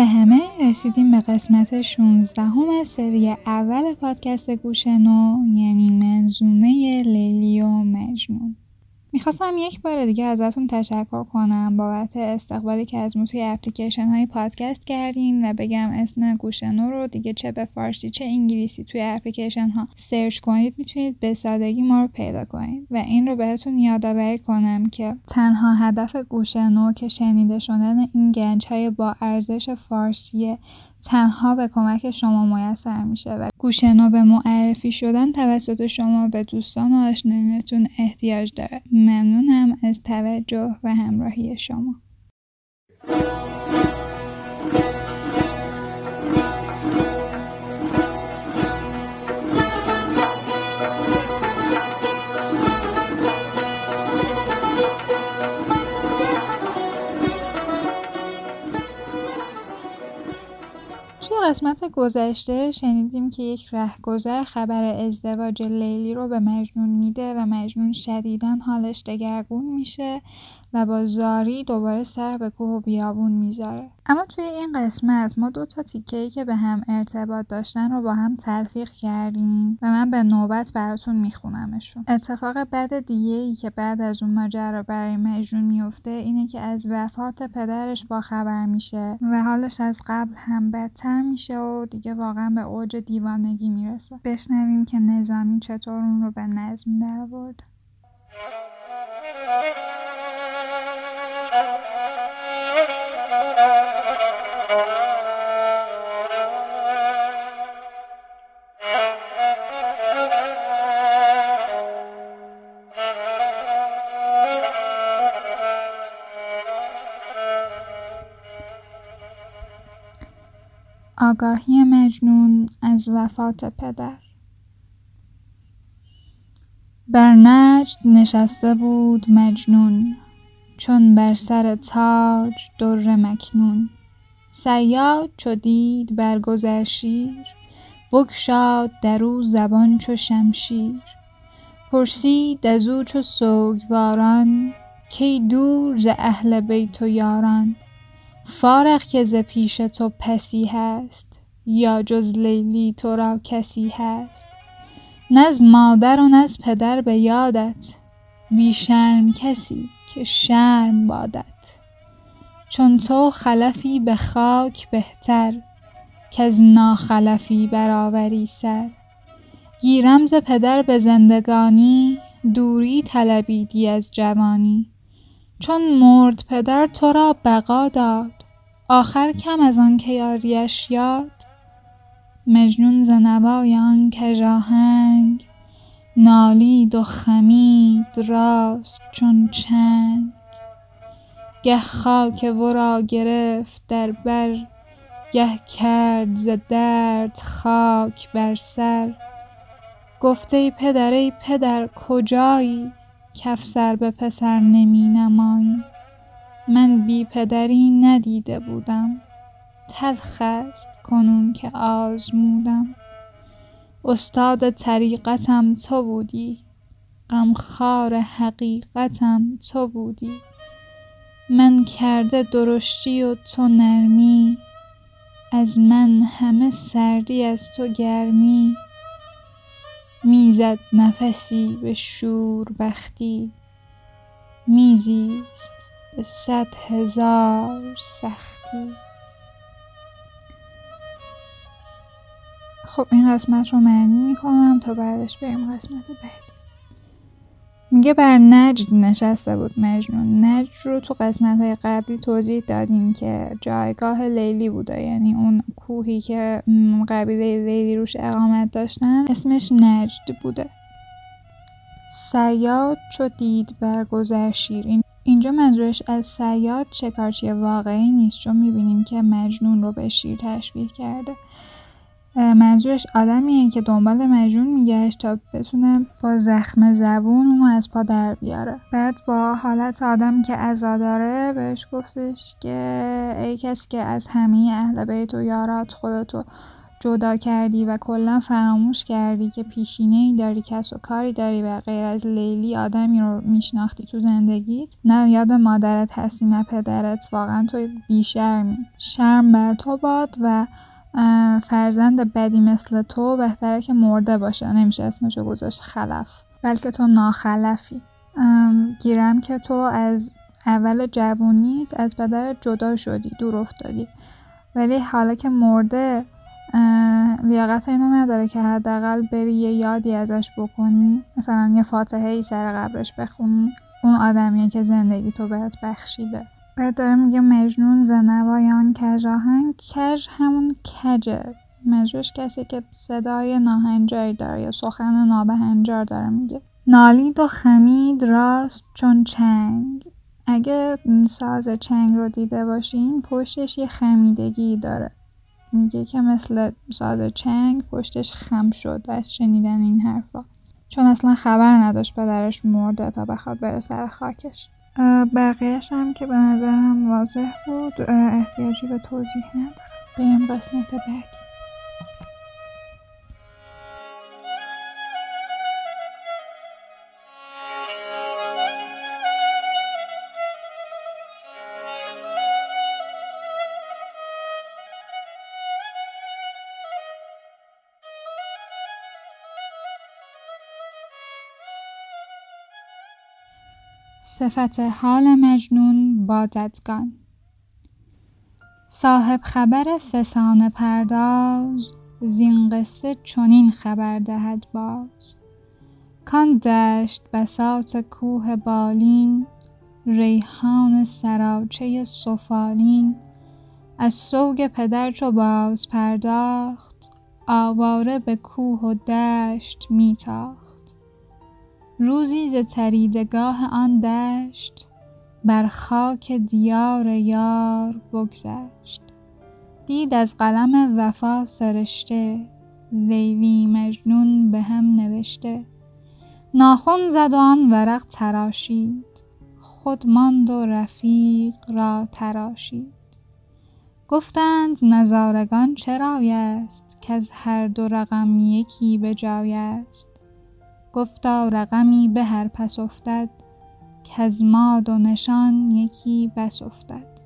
به همه رسیدیم به قسمت 16 هم از سری اول پادکست گوش نو یعنی منظومه لیلی و مجنون. می‌خواستم یک بار دیگه ازتون تشکر کنم بابت استقبالی که از توی اپلیکیشن های پادکست کردین و بگم اسم گوشنو رو دیگه چه به فارسی چه انگلیسی توی اپلیکیشن ها سرچ کنید می‌تونید به سادگی ما رو پیدا کنید. و این رو بهتون یادآوری کنم که تنها هدف گوشنو که شنیده شدن این گنج های با ارزش فارسی تنها به کمک شما میسر میشه و گوشنو به معرفی شدن توسط شما به دوستان و آشنایانتون احتیاج داره ممنونم از توجه و همراهی شما. قسمت گذشته شنیدیم که یک رهگذر خبر ازدواج لیلی رو به مجنون میده و مجنون شدیدا حالش دگرگون میشه و با زاری دوباره سر به کوه و بیابون می‌ذاره. اما توی این قسمت ما دو تا تیکه که به هم ارتباط داشتن رو با هم تلفیق کردیم و من به نوبت براتون میخونمشون. اتفاق بد دیگه ای که بعد از اون ماجرا برای مجنون میفته اینه که از وفات پدرش با خبر میشه و حالش از قبل هم بدتر میشه و دیگه واقعا به اوج دیوانگی می‌رسه. بشنویم که نظامی چطور اون رو به نظم در آگاهی مجنون از وفات پدر. بر نجد نشسته بود مجنون چون بر سر تاج در مکنون. صیاد چو دید برگذر شیر بگشاد در او زبان چو شمشیر. پرسید از او چو سوگواران کی دور ز اهل بیت و یاران؟ فارغ که ز پیش تو پسی هست یا جز لیلی تو را کسی هست. نه از مادر و نه از پدر به یادت بی شرم کسی که شرم بادت. چون تو خلفی به خاک بهتر کز ناخلفی برآوری سر. گیرم ز پدر به زندگانی دوری طلبیدی از جوانی. چون مرد پدر تو را بقا داد. آخر کم از آن که یاریش یاد. مجنون ز نوای آن کژآهنگ نالید و خمید راست چون چنگ. گه خاک ورا گرفت در بر. گه کرد ز درد خاک بر سر. گفت ای پدر ای پدر کجایی؟ کافسر به پسر نمی نمایی من بی پدری ندیده بودم. تلخ است کنون که آزمودم. استاد طریقتم تو بودی. غمخوار حقیقتم تو بودی. من کرده درشتی و تو نرمی. از من همه سردی از تو گرمی. می‌زد نفسی به شوربختی میزیست به صد هزار سختی. خب این قسمت رو معنی می‌کنم تا بعدش بریم قسمت بعد میگه بر نجد نشسته بود مجنون. نجد رو تو قسمت های قبلی توضیح دادیم که جایگاه لیلی بوده. یعنی اون کوهی که قبیله لیلی روش اقامت داشتن اسمش نجد بوده. سیاد چو دید برگذر شیر اینجا منظورش از سیاد شکارچی واقعی نیست چون می‌بینیم که مجنون رو به شیر تشبیه کرده. منظورش آدمیه که دنبال مجنون میگشت تا بتونه با زخم زبون اونو از پا در بیاره. بعد با حالت آدمی که ازا داره بهش گفتش که ای کسی که از همه اهل بیت و یارات خودتو جدا کردی و کلا فراموش کردی که پیشینه ای داری کس و کاری داری و غیر از لیلی آدمی رو میشناختی تو زندگیت نه یاد مادرت هستی نه پدرت واقعا تو بیشرمی. شرم بر تو باد و فرزند بدی مثل تو بهتره که مرده باشه. نمیشه اسمشو گذاشت خلف. بلکه تو ناخلفی. گیرم که تو از اول جوونیت از پدر جدا شدی دور افتادی. ولی حالا که مرده لیاقت اینو نداره که حداقل بری یه یادی ازش بکنی. مثلا یه فاتحه ای سر قبرش بخونی. اون آدمیه که زندگی تو بهت بخشیده. بعد داره میگه مجنون زنوایان کج آهنگ کج همون کجه. مجروش کسی که صدای ناهنجاری داره یا سخن نابهنجار داره میگه. نالید و خمید راست چون چنگ. اگه ساز چنگ رو دیده باشین پشتش یه خمیدگی داره. میگه که مثل ساز چنگ پشتش خم شد. از شنیدن این حرفا. چون اصلا خبر نداشت پدرش مرده تا بخواد بره سر خاکش. بقیهش هم که به نظرم واضح بود احتیاجی به توضیح نداره بریم قسمت بعدی. صفت حال مجنون با ددگان صاحب خبر فسانه پرداز زین قصه چنین خبر دهد باز. کان دشت بساط کوه بالین ریحان سراچه سفالین. از سوگ پدر چو باز پرداخت آواره به کوه و دشت میتاخت. روزی ز تریدگاه آن دشت بر خاک دیار یار بگذشت. دید از قلم وفا سرشته لیلی مجنون به هم نوشته. ناخن زد آن ورق تراشید خود ماند و رفیق را تراشید. گفتند نظارگان چرای است از هر دو رقم یکی به جای است. گفتا رقمی به هر پس افتد از ماد و نشان یکی بس افتد.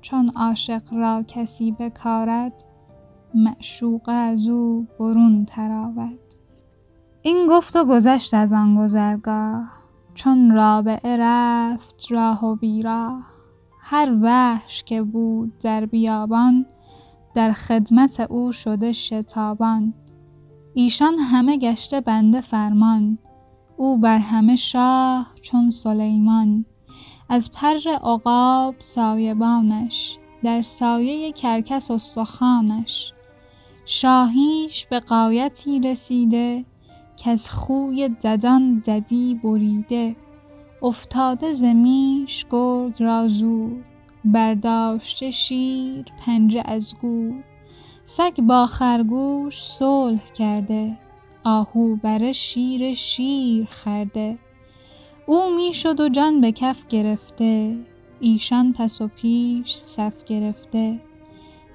چون عاشق را کسی بکارد معشوق از او برون تراود. این گفت و گذشت از آن گذرگاه. چون رابعه رفت راه و بیراه. هر وحش که بود در بیابان در خدمت او شده شتابان. ایشان همه گشته بنده فرمان. او بر همه شاه چون سلیمان. از پر عقاب سایبانش در سایه کرکس استخوانش. شاهیش به قایتی رسیده از خوی ددان ددی بریده. افتاده ز میش گرگ را زور برداشته شیر پنجه از گور. سگ با خرگوش صلح کرده آهو بره شیر شیر خرده. او می‌شد و جان به کف گرفته ایشان پس و پیش صف گرفته.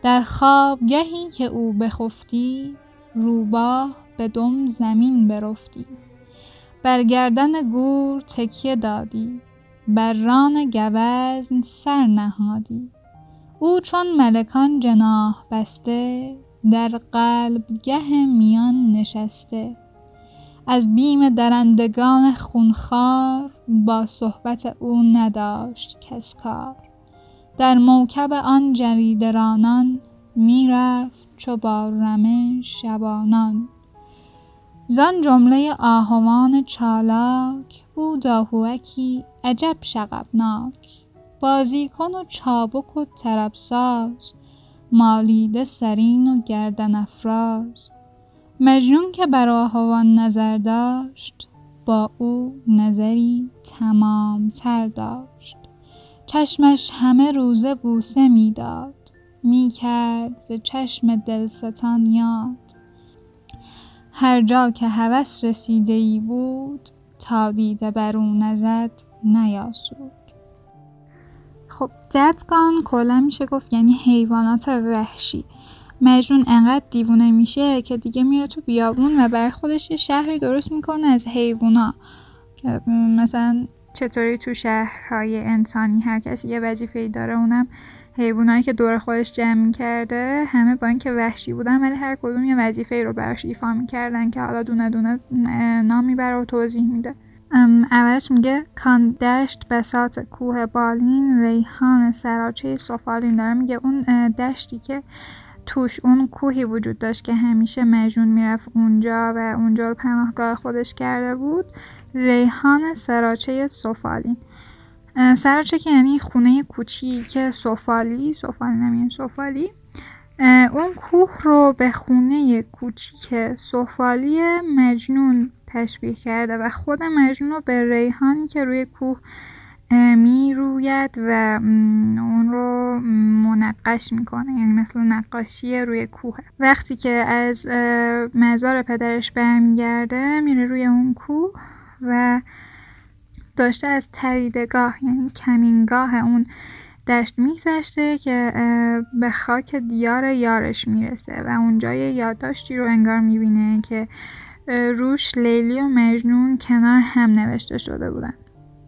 در خوابگهی که او بخفتی روباه به دم زمین برفتی. بر گردن گور تکیه دادی بر ران گوزن سر نهادی. او چون ملکان جناح بسته در قلبگه میان نشسته. از بیم درندگان خونخوار با صحبت او نداشت کس کار. در موکب آن جریده رانان می‌رفت چو با رمه شبانان. زان جمله آهوان چالاک بود آهوکی عجب شغبناک. بازیکن و چابک و طربساز مالیده سرین و گردن افراز. مجنون که بر آهوان نظر داشت با او نظری تمام تر داشت. چشمش همه روزه بوسه می‌داد می کرد ز چشم دلستان یاد. هر جا که هوس رسیده ای بود تا دیده بر او نزد نیاسود. خب جدگان کلا میشه گفت یعنی حیوانات وحشی. مجنون انقدر دیوونه میشه که دیگه میره تو بیابون و بر خودش یه شهری درست می‌کنه از حیوونا. که مثلا چطوری تو شهرهای انسانی هر کسی یه وظیفه داره اونم حیوانایی که دور خودش جمع کرده همه با اینکه وحشی بودن ولی هر کدوم یه وظیفه رو براش ایفا می‌کردن که حالا دونه دونه نام می‌بره و توضیح میده. اولش میگه کان دشت بسات کوه بالین ریحان سراچه سفالین داره. میگه اون دشتی که توش اون کوهی وجود داشت که همیشه مجنون می‌رفت اونجا و اونجا رو پناهگاه خودش کرده بود ریحان سراچه سفالین. سراچه که یعنی خونه کوچیک سفالی سفالی نمیگن سفالی. اون کوه رو به خونه کوچیک سفالی مجنون تشبیه کرده و خود مجنون رو به ریحانی که روی کوه می روید و اون رو منقش می‌کنه یعنی مثل نقاشی روی کوه. وقتی که از مزار پدرش برمیگرده میره روی اون کوه و داشته از تریدگاه یعنی کمینگاه اون دشت میگذشته که به خاک دیار یارش می‌رسه و اونجا یه یادداشتی رو انگار می‌بینه که روش لیلی و مجنون کنار هم نوشته شده بودن.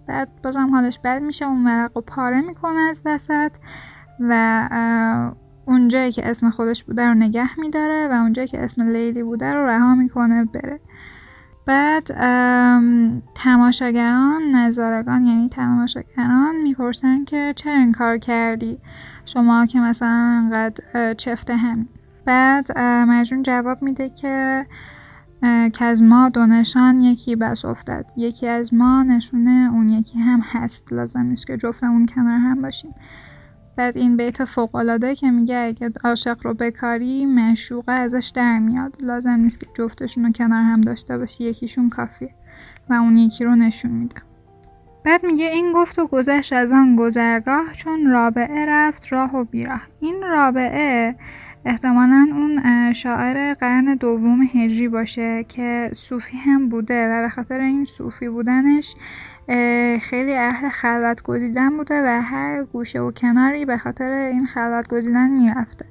بعد بازم حالش بد میشه اون ورق رو پاره می‌کنه از وسط و اونجایی که اسم خودش بوده رو نگه میداره و اونجایی که اسم لیلی بوده رو رها می‌کنه بره. بعد تماشاگران نظارگان یعنی تماشاگران می‌پرسن که چرا این کار کردی؟ شما که مثلا انقدر چفته هم بعد مجنون جواب میده که که از ما دو نشان یکی بس افتد. یکی از ما نشونه اون یکی هم هست. لازم نیست که جفتمون کنار هم باشیم. بعد این بیت فوقالعاده که میگه اگه عاشق رو بکاری معشوقه ازش در میاد. لازم نیست که جفتشون رو کنار هم داشته باشی یکیشون کافیه و اون یکی رو نشون میده. بعد میگه این گفت و گذشت از آن گذرگاه چون رابعه رفت راه و بیراه. این رابعه احتمالا اون شاعر قرن دوم هجری باشه که صوفی هم بوده و به خاطر این صوفی بودنش خیلی اهل خلوت گزیدن بوده و هر گوشه و کناری به خاطر این خلوت گزیدن می‌رفته.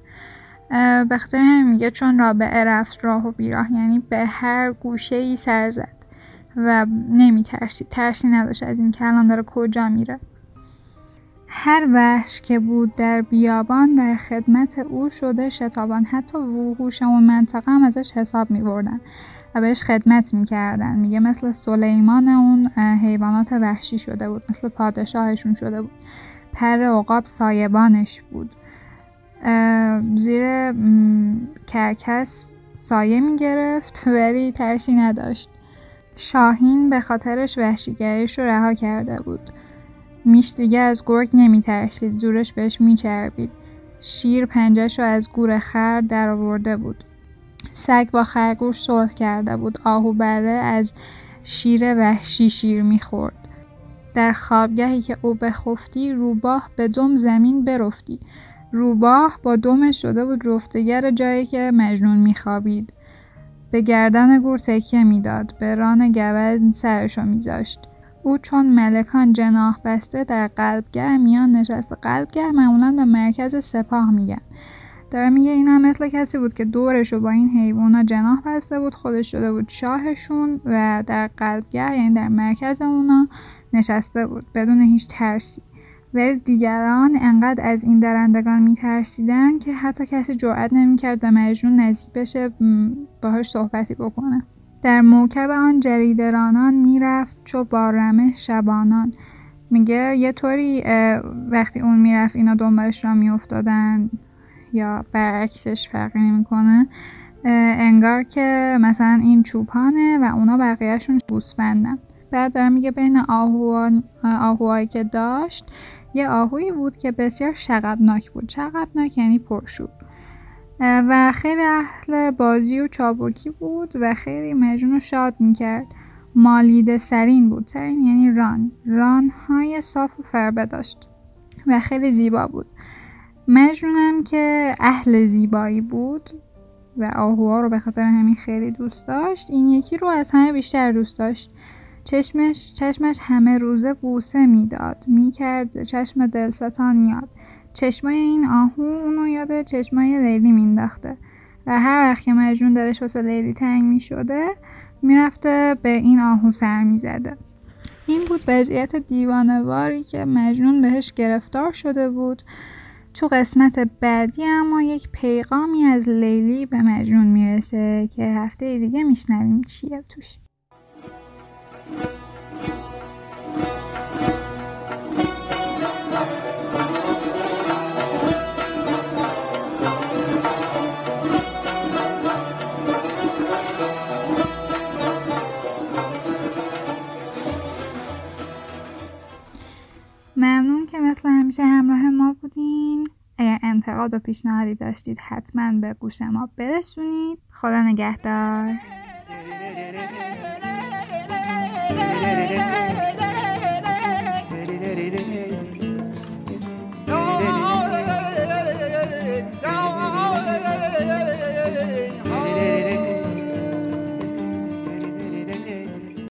به خاطر همین میگه چون رابعه رفت راه و بیراه یعنی به هر گوشه ای سر زد و نمی ترسی ترسی نداشت از این که الان داره کجا میره. هر وحش که بود در بیابان در خدمت او شده شتابان. حتی وحوش اون منطقه هم ازش حساب می بردن و بهش خدمت می‌کردن. میگه مثل سلیمان اون حیوانات وحشی شده بود مثل پادشاهشون شده بود. پر عقاب سایبانش بود. زیر کرکس سایه می‌گرفت ولی ترسی نداشت. شاهین به خاطرش وحشیگریش رو رها کرده بود. میش دیگه از گرگ نمیترسید. زورش بهش میچربید. شیر پنجش رو از گور خر در آورده بود. سگ با خرگوش صلح کرده بود. آهو بره از شیر وحشی شیر می‌خورد. در خوابگهی که او بخفتی روباه به دم زمین برفتی. روباه با دمش شده بود رفتگر جایی که مجنون میخوابید. به گردن گور تکیه می‌داد. به ران گوزن سرشو میذاشت. او چون ملکان جناح بسته در قلبگه میان نشست قلبگه معمولا به مرکز سپاه میگن. داره میگه این هم مثل کسی بود که دورش رو با این حیوانا جناح بسته بود خودش شده بود شاهشون و در قلبگه یعنی در مرکز اونا نشسته بود بدون هیچ ترسی. ولی دیگران انقدر از این درندگان میترسیدن که حتی کسی جرأت نمی‌کرد به مجنون نزدیک بشه باهاش صحبتی بکنه. در موکب آن جریدرانان می‌رفت چو با شبانان. میگه یه طوری وقتی اون می‌رفت اینا دنبالش را میافتادن یا برعکسش فرقی نمی‌کنه انگار که مثلا این چوپانه و اونا بقیهشون گوسفندن بعد داره میگه بین آهوهایی که داشت یه آهویی بود که بسیار شغبناک بود. شغبناک یعنی پرشور و خیلی اهل بازی و چابکی بود و خیلی مجنون رو شاد می‌کرد. مالیده سرین بود. سرین یعنی ران. ران های صاف و فربه داشت و خیلی زیبا بود. مجنونم که اهل زیبایی بود و آهوها رو به خاطر همین خیلی دوست داشت این یکی رو از همه بیشتر دوست داشت. چشمش چشمش همه روزه بوسه می‌داد. می‌کرد چشم دلستان یاد چشمای این آهو اونو یاد چشمای لیلی مینداخته. و هر وقت که مجنون دلش واسه لیلی تنگ می‌شده می‌رفته به این آهو سر می‌زده. این بود وضعیت دیوانواری که مجنون بهش گرفتار شده بود. تو قسمت بعدی اما یک پیغامی از لیلی به مجنون می‌رسه که هفته دیگه میشنویم چیه توش. مثل همیشه همراه ما بودین. اگر انتقاد و پیشنهادی داشتید حتما به گوش ما برسونید. خدا نگهدار.